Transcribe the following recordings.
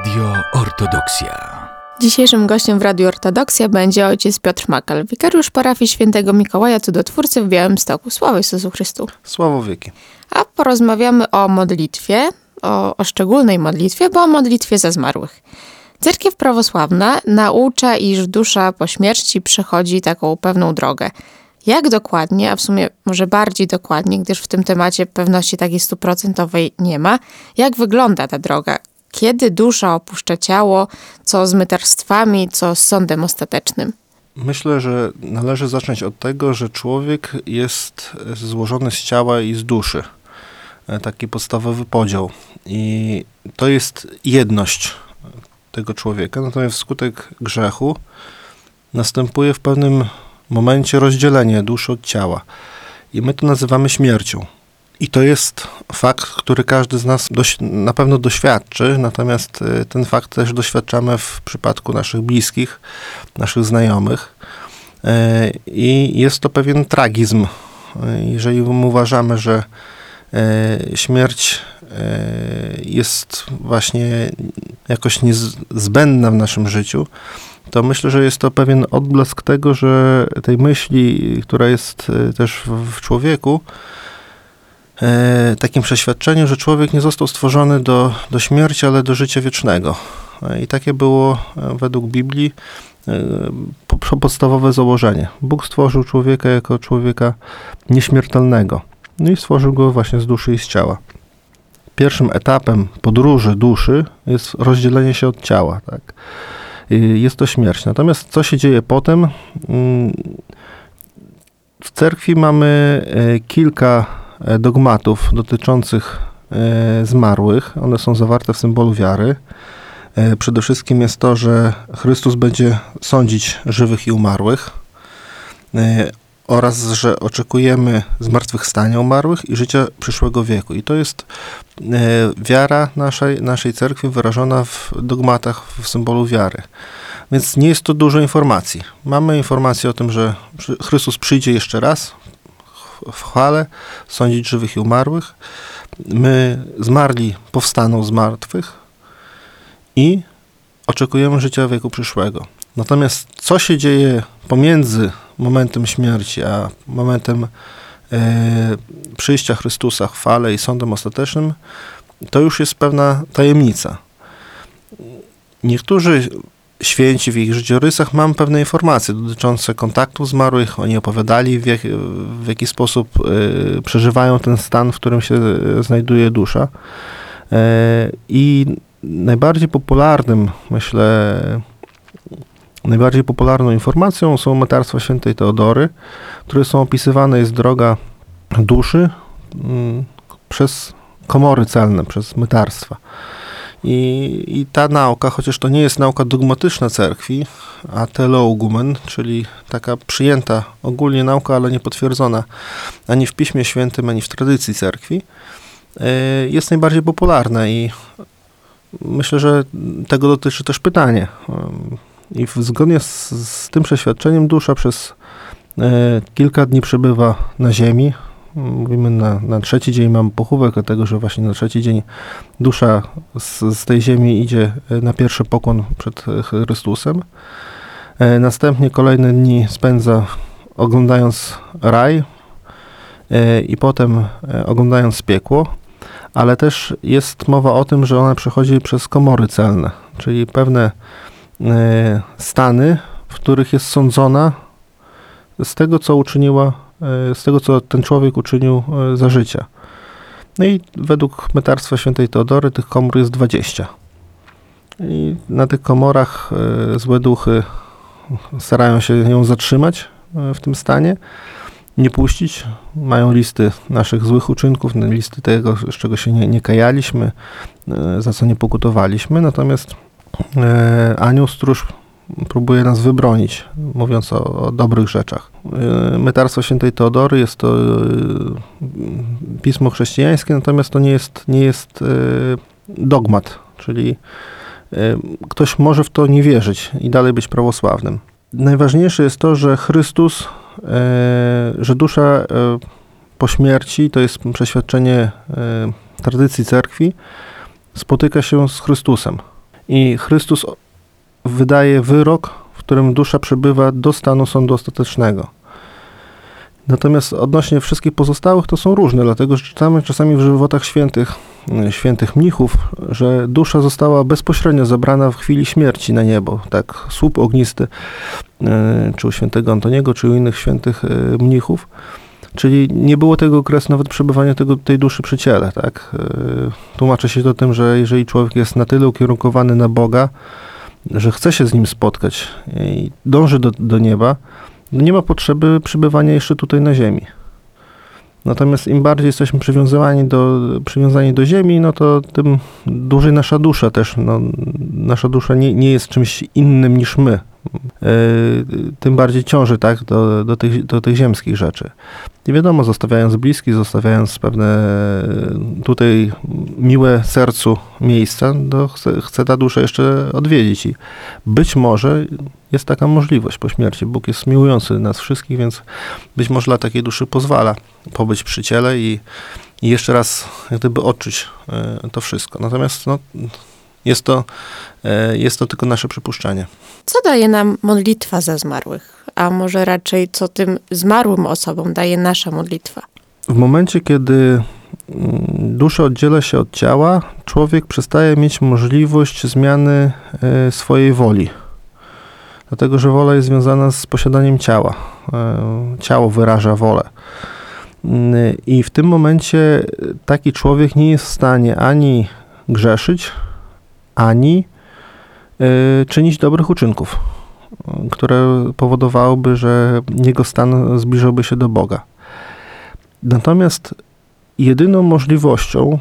Radio Ortodoksja. Dzisiejszym gościem w Radiu Ortodoksja będzie ojciec Piotr Makal, wikariusz parafii świętego Mikołaja Cudotwórcy w Białymstoku. Sława Jezusu Chrystu. Sławo wieki. A porozmawiamy o modlitwie, o, o szczególnej modlitwie, bo o modlitwie za zmarłych. Cerkiew prawosławna naucza, iż dusza po śmierci przechodzi taką pewną drogę. Jak dokładnie, a w sumie może bardziej dokładnie, gdyż w tym temacie pewności takiej stuprocentowej nie ma, jak wygląda ta droga? Kiedy dusza opuszcza ciało, co z myterstwami, co z sądem ostatecznym? Myślę, że należy zacząć od tego, że człowiek jest złożony z ciała i z duszy. E, taki podstawowy podział. I to jest jedność tego człowieka. Natomiast wskutek grzechu następuje w pewnym momencie rozdzielenie duszy od ciała. I my to nazywamy śmiercią. I to jest fakt, który każdy z nas dość, na pewno doświadczy, natomiast y, ten fakt też doświadczamy w przypadku naszych bliskich, naszych znajomych. Y, I jest to pewien tragizm. Y, jeżeli uważamy, że śmierć jest właśnie jakoś niezbędna w naszym życiu, to myślę, że jest to pewien odblask tego, że tej myśli, która jest też w człowieku, takim przeświadczeniu, że człowiek nie został stworzony do, do śmierci, ale do życia wiecznego. E, I takie było e, według Biblii e, podstawowe założenie. Bóg stworzył człowieka jako człowieka nieśmiertelnego. No i stworzył go właśnie z duszy i z ciała. Pierwszym etapem podróży duszy jest rozdzielenie się od ciała. Tak? Jest to śmierć. Natomiast co się dzieje potem? Mm, w cerkwi mamy kilka E, dogmatów dotyczących e, zmarłych. One są zawarte w symbolu wiary. E, przede wszystkim jest to, że Chrystus będzie sądzić żywych i umarłych oraz, że oczekujemy zmartwychwstania umarłych i życia przyszłego wieku. I to jest wiara naszej, naszej cerkwi wyrażona w dogmatach, w symbolu wiary. Więc nie jest to dużo informacji. Mamy informację o tym, że Chrystus przyjdzie jeszcze raz, w chwale, sądzić żywych i umarłych. My zmarli powstaną z martwych i oczekujemy życia wieku przyszłego. Natomiast co się dzieje pomiędzy momentem śmierci a momentem e, przyjścia Chrystusa w chwale i sądem ostatecznym, to już jest pewna tajemnica. Niektórzy święci w ich życiorysach mam pewne informacje dotyczące kontaktów zmarłych. Oni opowiadali, w, jak, w jaki sposób y, przeżywają ten stan, w którym się znajduje dusza. Y, I najbardziej popularnym, myślę, najbardziej popularną informacją są metarstwa świętej Teodory, które są opisywane jest droga duszy y, przez komory celne, przez metarstwa. I, I ta nauka, chociaż to nie jest nauka dogmatyczna cerkwi, a teologumen, czyli taka przyjęta ogólnie nauka, ale nie potwierdzona ani w Piśmie Świętym, ani w tradycji cerkwi, e, jest najbardziej popularna i myślę, że tego dotyczy też pytanie. I zgodnie z, z tym przeświadczeniem dusza przez e, kilka dni przebywa na ziemi, mówimy na, na trzeci dzień mamy pochówek, dlatego że właśnie na trzeci dzień dusza z, z tej ziemi idzie e, na pierwszy pokłon przed e, Chrystusem. E, następnie kolejne dni spędza oglądając raj i potem oglądając piekło, ale też jest mowa o tym, że ona przechodzi przez komory celne, czyli pewne stany, w których jest sądzona z tego, co uczyniła z tego, co ten człowiek uczynił e, za życia. No i według metarstwa świętej Teodory tych komór jest 20. I na tych komorach e, złe duchy starają się ją zatrzymać w tym stanie, nie puścić. Mają listy naszych złych uczynków, listy tego, z czego się nie, nie kajaliśmy, za co nie pokutowaliśmy. Natomiast anioł stróż próbuje nas wybronić, mówiąc o, o dobrych rzeczach. Y, Mytarstwo Świętej Teodory jest to y, pismo chrześcijańskie, natomiast to nie jest, nie jest y, dogmat, czyli ktoś może w to nie wierzyć i dalej być prawosławnym. Najważniejsze jest to, że Chrystus, że dusza po śmierci, to jest przeświadczenie tradycji cerkwi, spotyka się z Chrystusem. i Chrystus wydaje wyrok, w którym dusza przebywa do stanu sądu ostatecznego. Natomiast odnośnie wszystkich pozostałych to są różne, dlatego że czytamy czasami w żywotach świętych, e, świętych mnichów, że dusza została bezpośrednio zabrana w chwili śmierci na niebo. Tak, słup ognisty, e, czy u świętego Antoniego, czy u innych świętych e, mnichów. Czyli nie było tego okresu nawet przebywania tego, tej duszy przy ciele. Tak? Tłumaczy się to tym, że jeżeli człowiek jest na tyle ukierunkowany na Boga, że chce się z Nim spotkać i dąży do, do nieba, nie ma potrzeby przybywania jeszcze tutaj na ziemi. Natomiast im bardziej jesteśmy przywiązani do, przywiązani do ziemi, no to tym dłużej nasza dusza też, no, nasza dusza nie, nie jest czymś innym niż my. E, tym bardziej ciąży tak, do, do, tych, do tych ziemskich rzeczy. I wiadomo, zostawiając bliskich, zostawiając pewne e, tutaj miłe sercu miejsca, to chce, chce ta dusza jeszcze odwiedzić. I być może jest taka możliwość po śmierci. Bóg jest miłujący nas wszystkich, więc być może dla takiej duszy pozwala pobyć przy ciele i, i jeszcze raz gdyby odczuć e, to wszystko. Natomiast no, jest to, e, jest to tylko nasze przypuszczenie. Co daje nam modlitwa za zmarłych? A może raczej co tym zmarłym osobom daje nasza modlitwa? W momencie, kiedy mm, dusza oddziela się od ciała, człowiek przestaje mieć możliwość zmiany e, swojej woli. Dlatego, że wola jest związana z posiadaniem ciała. E, ciało wyraża wolę. Mm, I w tym momencie taki człowiek nie jest w stanie ani grzeszyć, ani y, czynić dobrych uczynków, które powodowałyby, że jego stan zbliżyłby się do Boga. Natomiast jedyną możliwością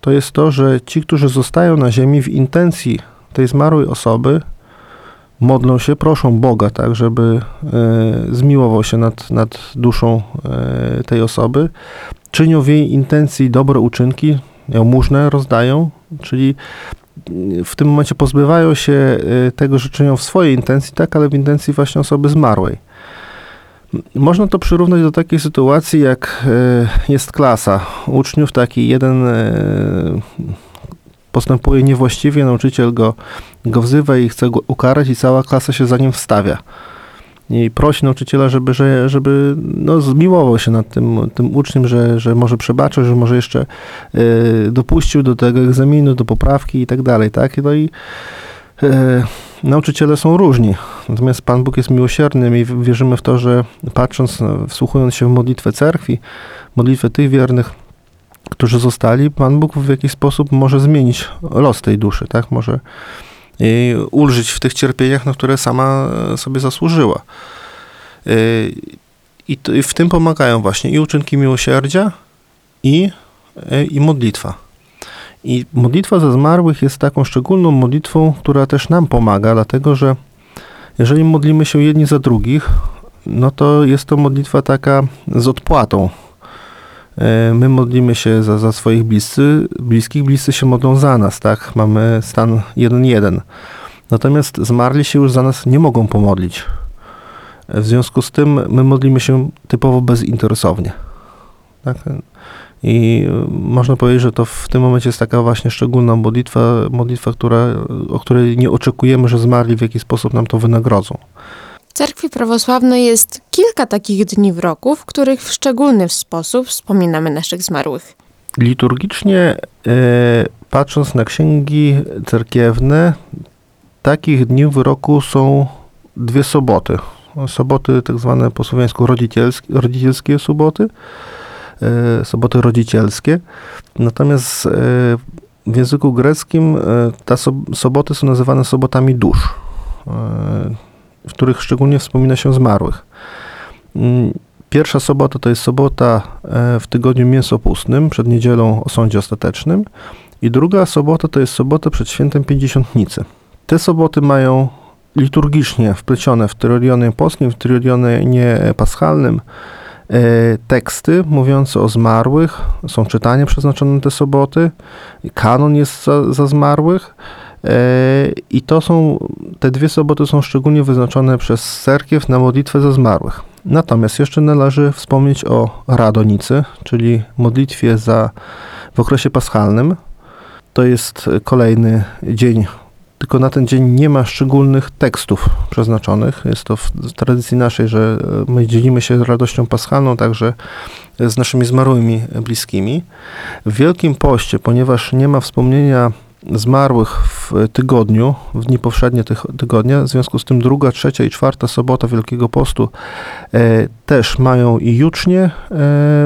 to jest to, że ci, którzy zostają na ziemi w intencji tej zmarłej osoby, modlą się, proszą Boga, tak, żeby y, zmiłował się nad, nad duszą y, tej osoby, czynią w jej intencji dobre uczynki, jałmużnę rozdają, czyli w tym momencie pozbywają się y, tego, że czynią w swojej intencji, tak, ale w intencji właśnie osoby zmarłej. Można to przyrównać do takiej sytuacji, jak y, jest klasa uczniów, taki jeden y, postępuje niewłaściwie, nauczyciel go, go wzywa i chce go ukarać i cała klasa się za nim wstawia i prosi nauczyciela, żeby, że, żeby no, zmiłował się nad tym, tym uczniem, że, że może przebaczył, że może jeszcze y, dopuścił do tego egzaminu, do poprawki i tak dalej, tak? No i y, nauczyciele są różni, natomiast Pan Bóg jest miłosierny i wierzymy w to, że patrząc, wsłuchując się w modlitwę cerkwi, modlitwę tych wiernych, którzy zostali, Pan Bóg w jakiś sposób może zmienić los tej duszy, tak? Może i ulżyć w tych cierpieniach, na które sama e, sobie zasłużyła. E, I, w tym pomagają właśnie i uczynki miłosierdzia, i, e, i modlitwa. I modlitwa za zmarłych jest taką szczególną modlitwą, która też nam pomaga, dlatego że jeżeli modlimy się jedni za drugich, no to jest to modlitwa taka z odpłatą my modlimy się za, za swoich bliscy, bliskich, bliscy się modlą za nas, tak? Mamy stan 1-1. Natomiast zmarli się już za nas nie mogą pomodlić. W związku z tym my modlimy się typowo bezinteresownie. Tak? I można powiedzieć, że to w tym momencie jest taka właśnie szczególna modlitwa, modlitwa która, o której nie oczekujemy, że zmarli w jakiś sposób nam to wynagrodzą. W cerkwi prawosławnej jest kilka takich dni w roku, w których w szczególny sposób wspominamy naszych zmarłych. Liturgicznie, e, patrząc na księgi cerkiewne, takich dni w roku są dwie soboty. Soboty tak zwane po słowiańsku rodzicielskie, rodzicielskie soboty, e, soboty rodzicielskie. Natomiast e, w języku greckim te soboty są nazywane sobotami dusz w których szczególnie wspomina się zmarłych. Mm, pierwsza sobota to jest sobota e, w tygodniu mięsopustnym, przed niedzielą o sądzie ostatecznym. I druga sobota to jest sobota przed świętem Pięćdziesiątnicy. Te soboty mają liturgicznie wplecione w trylionie polskim, w trylionie paschalnym e, teksty mówiące o zmarłych. Są czytania przeznaczone na te soboty. Kanon jest za, za zmarłych. I to są, te dwie soboty są szczególnie wyznaczone przez cerkiew na modlitwę za zmarłych. Natomiast jeszcze należy wspomnieć o Radonicy, czyli modlitwie za, w okresie paschalnym. To jest kolejny dzień tylko na ten dzień nie ma szczególnych tekstów przeznaczonych. Jest to w tradycji naszej, że e, my dzielimy się radością paschalną także z naszymi zmarłymi bliskimi. W Wielkim Poście, ponieważ nie ma wspomnienia zmarłych w tygodniu, w dni powszednie tych tygodnia, w związku z tym druga, trzecia i czwarta sobota Wielkiego Postu e, też mają i jucznie, e,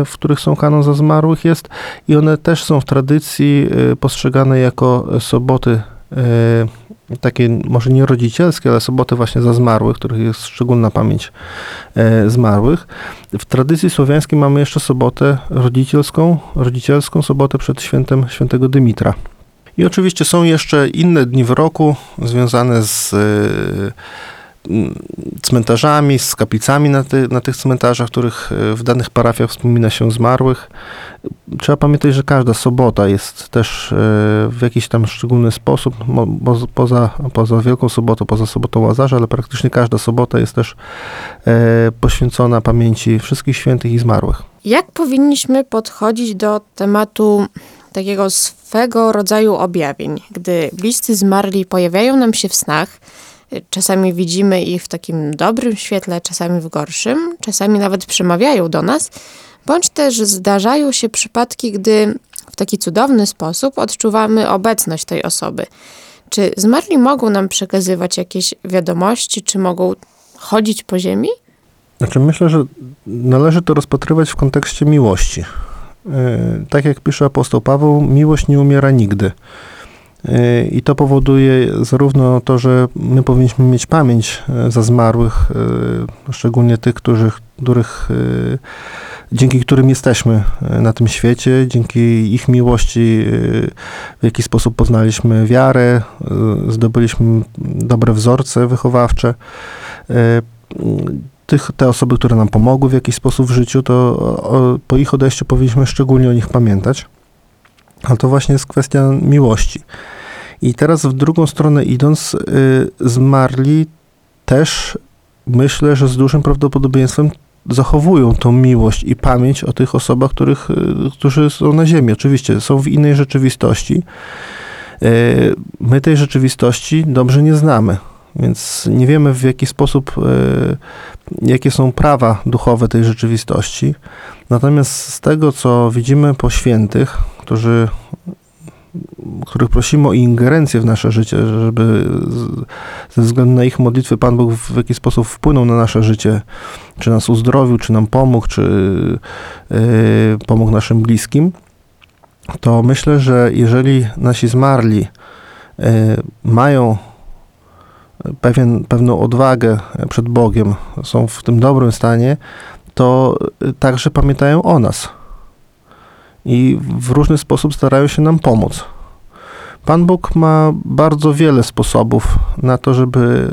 w których są kanon za zmarłych jest i one też są w tradycji e, postrzegane jako soboty e, takie może nie rodzicielskie, ale soboty właśnie za zmarłych, których jest szczególna pamięć e, zmarłych. W tradycji słowiańskiej mamy jeszcze sobotę rodzicielską, rodzicielską sobotę przed świętem świętego Dymitra. I oczywiście są jeszcze inne dni w roku związane z y, mm, cmentarzami, z kaplicami na, ty, na tych cmentarzach, których y, w danych parafiach wspomina się zmarłych. Trzeba pamiętać, że każda sobota jest też y, w jakiś tam szczególny sposób, bo, poza, poza Wielką Sobotą, poza Sobotą Łazarza, ale praktycznie każda sobota jest też poświęcona pamięci wszystkich świętych i zmarłych. Jak powinniśmy podchodzić do tematu takiego swego rodzaju objawień. Gdy bliscy zmarli pojawiają nam się w snach, czasami widzimy ich w takim dobrym świetle, czasami w gorszym, czasami nawet przemawiają do nas, bądź też zdarzają się przypadki, gdy w taki cudowny sposób odczuwamy obecność tej osoby. Czy zmarli mogą nam przekazywać jakieś wiadomości, czy mogą chodzić po ziemi? Znaczy, myślę, że należy to rozpatrywać w kontekście miłości. E, tak jak pisze apostoł Paweł, miłość nie umiera nigdy. E, I to powoduje zarówno to, że my powinniśmy mieć pamięć e, za zmarłych, szczególnie tych, którzy, których, dzięki którym jesteśmy na tym świecie, dzięki ich miłości, w jaki sposób poznaliśmy wiarę, zdobyliśmy dobre wzorce wychowawcze tych, te osoby, które nam pomogły w jakiś sposób w życiu, to o, po ich odejściu powinniśmy szczególnie o nich pamiętać. Ale to właśnie jest kwestia miłości. I teraz w drugą stronę idąc, y, zmarli też myślę, że z dużym prawdopodobieństwem zachowują tą miłość i pamięć o tych osobach, których, y, którzy są na ziemi. Oczywiście są w innej rzeczywistości. Y, my tej rzeczywistości dobrze nie znamy. Więc nie wiemy w jaki sposób, e, jakie są prawa duchowe tej rzeczywistości. Natomiast z tego, co widzimy po świętych, którzy, których prosimy o ingerencję w nasze życie, żeby ze względu na ich modlitwy Pan Bóg w jakiś sposób wpłynął na nasze życie, czy nas uzdrowił, czy nam pomógł, czy yy, pomógł naszym bliskim, to myślę, że jeżeli nasi zmarli yy, mają pewien, pewną odwagę przed Bogiem, są w tym dobrym stanie, to także pamiętają o nas i w różny sposób starają się nam pomóc. Pan Bóg ma bardzo wiele sposobów na to, żeby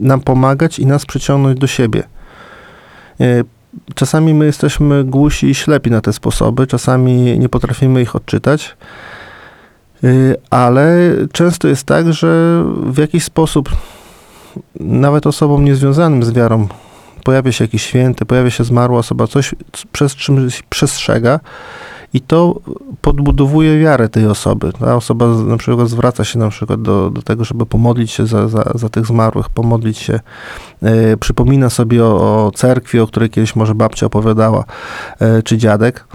nam pomagać i nas przyciągnąć do siebie. Y, czasami my jesteśmy głusi i ślepi na te sposoby, czasami nie potrafimy ich odczytać. Y, ale często jest tak, że w jakiś sposób nawet osobom niezwiązanym z wiarą pojawia się jakiś święty, pojawia się zmarła osoba, coś przez czym przestrzega i to podbudowuje wiarę tej osoby. Ta osoba na przykład zwraca się na przykład do, do tego, żeby pomodlić się za, za, za tych zmarłych, pomodlić się, yy, przypomina sobie o, o cerkwi, o której kiedyś może babcia opowiadała, yy, czy dziadek.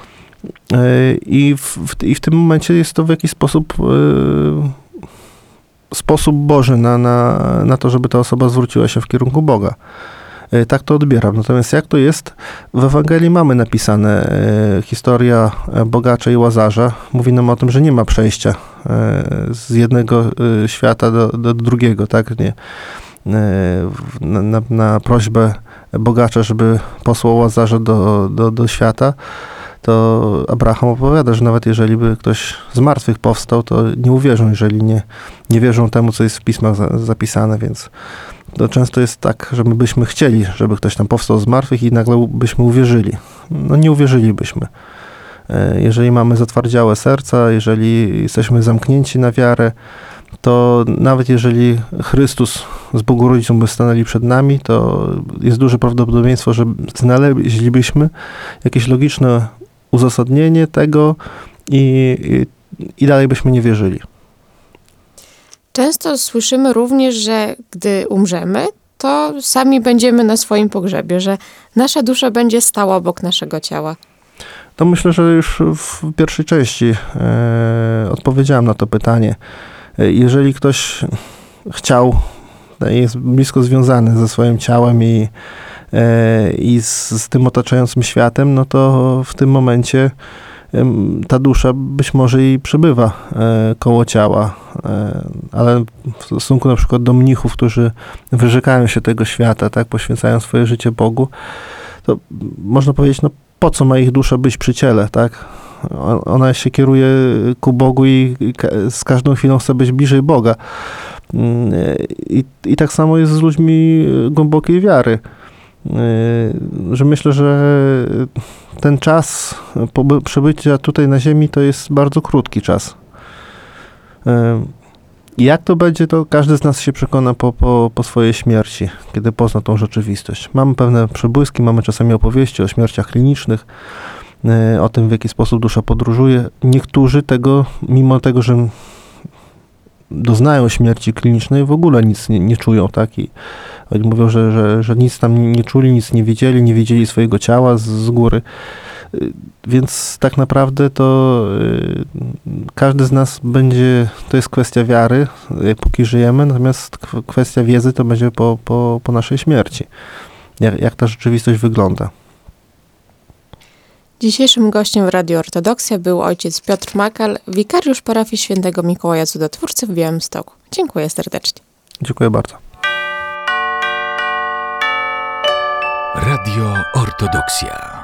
E, I w, I w tym momencie jest to w jakiś sposób e, sposób Boży na, na, na to, żeby ta osoba zwróciła się w kierunku Boga. E, tak to odbieram. Natomiast jak to jest? W Ewangelii mamy napisane historia bogacza i łazarza. Mówi nam o tym, że nie ma przejścia z jednego świata do, do drugiego, tak? Nie, na, na, na prośbę bogacza, żeby posłał łazarza do, do, do świata, to Abraham opowiada, że nawet jeżeli by ktoś z martwych powstał, to nie uwierzą, jeżeli nie, nie wierzą temu, co jest w pismach za, zapisane, więc to często jest tak, że my byśmy chcieli, żeby ktoś tam powstał z martwych i nagle byśmy uwierzyli. No nie uwierzylibyśmy. E, jeżeli mamy zatwardziałe serca, jeżeli jesteśmy zamknięci na wiarę, to nawet jeżeli Chrystus z Bogu Rodzicą by stanęli przed nami, to jest duże prawdopodobieństwo, że znaleźlibyśmy jakieś logiczne uzasadnienie tego i, i, i dalej byśmy nie wierzyli. Często słyszymy również, że gdy umrzemy, to sami będziemy na swoim pogrzebie, że nasza dusza będzie stała obok naszego ciała. To myślę, że już w pierwszej części e, odpowiedziałem na to pytanie. E, Jeżeli ktoś chciał, jest blisko związany ze swoim ciałem i, i z, z tym otaczającym światem, no to w tym momencie ta dusza być może i przebywa e, koło ciała, e, ale w stosunku na przykład do mnichów, którzy wyrzekają się tego świata, tak, poświęcają swoje życie Bogu, to można powiedzieć, no po co ma ich dusza być przy ciele, tak? Ona się kieruje ku Bogu i z każdą chwilą chce być bliżej Boga. Mm, I, I tak samo jest z ludźmi głębokiej wiary. Yy, Że myślę, że ten czas przebycia tutaj na Ziemi to jest bardzo krótki czas. Yy, Jak to będzie, to każdy z nas się przekona po, po, po swojej śmierci, kiedy pozna tą rzeczywistość. Mamy pewne przebłyski, mamy czasami opowieści o śmierciach klinicznych, e, o tym, w jaki sposób dusza podróżuje. Niektórzy tego, mimo tego, że doznają śmierci klinicznej, w ogóle nic nie, nie czują, tak? I oni mówią, że, że, że nic tam nie czuli, nic nie widzieli, nie widzieli swojego ciała z, z góry. Y, Więc tak naprawdę to y, każdy z nas będzie, to jest kwestia wiary, y, póki żyjemy, natomiast kwestia wiedzy to będzie po, po, po naszej śmierci. Jak, jak ta rzeczywistość wygląda. Dzisiejszym gościem w Radio Ortodoksja był ojciec Piotr Makal, wikariusz parafii świętego Mikołaja Cudotwórcy w Białymstoku. Dziękuję serdecznie. Dziękuję bardzo. Radio Ortodoksja.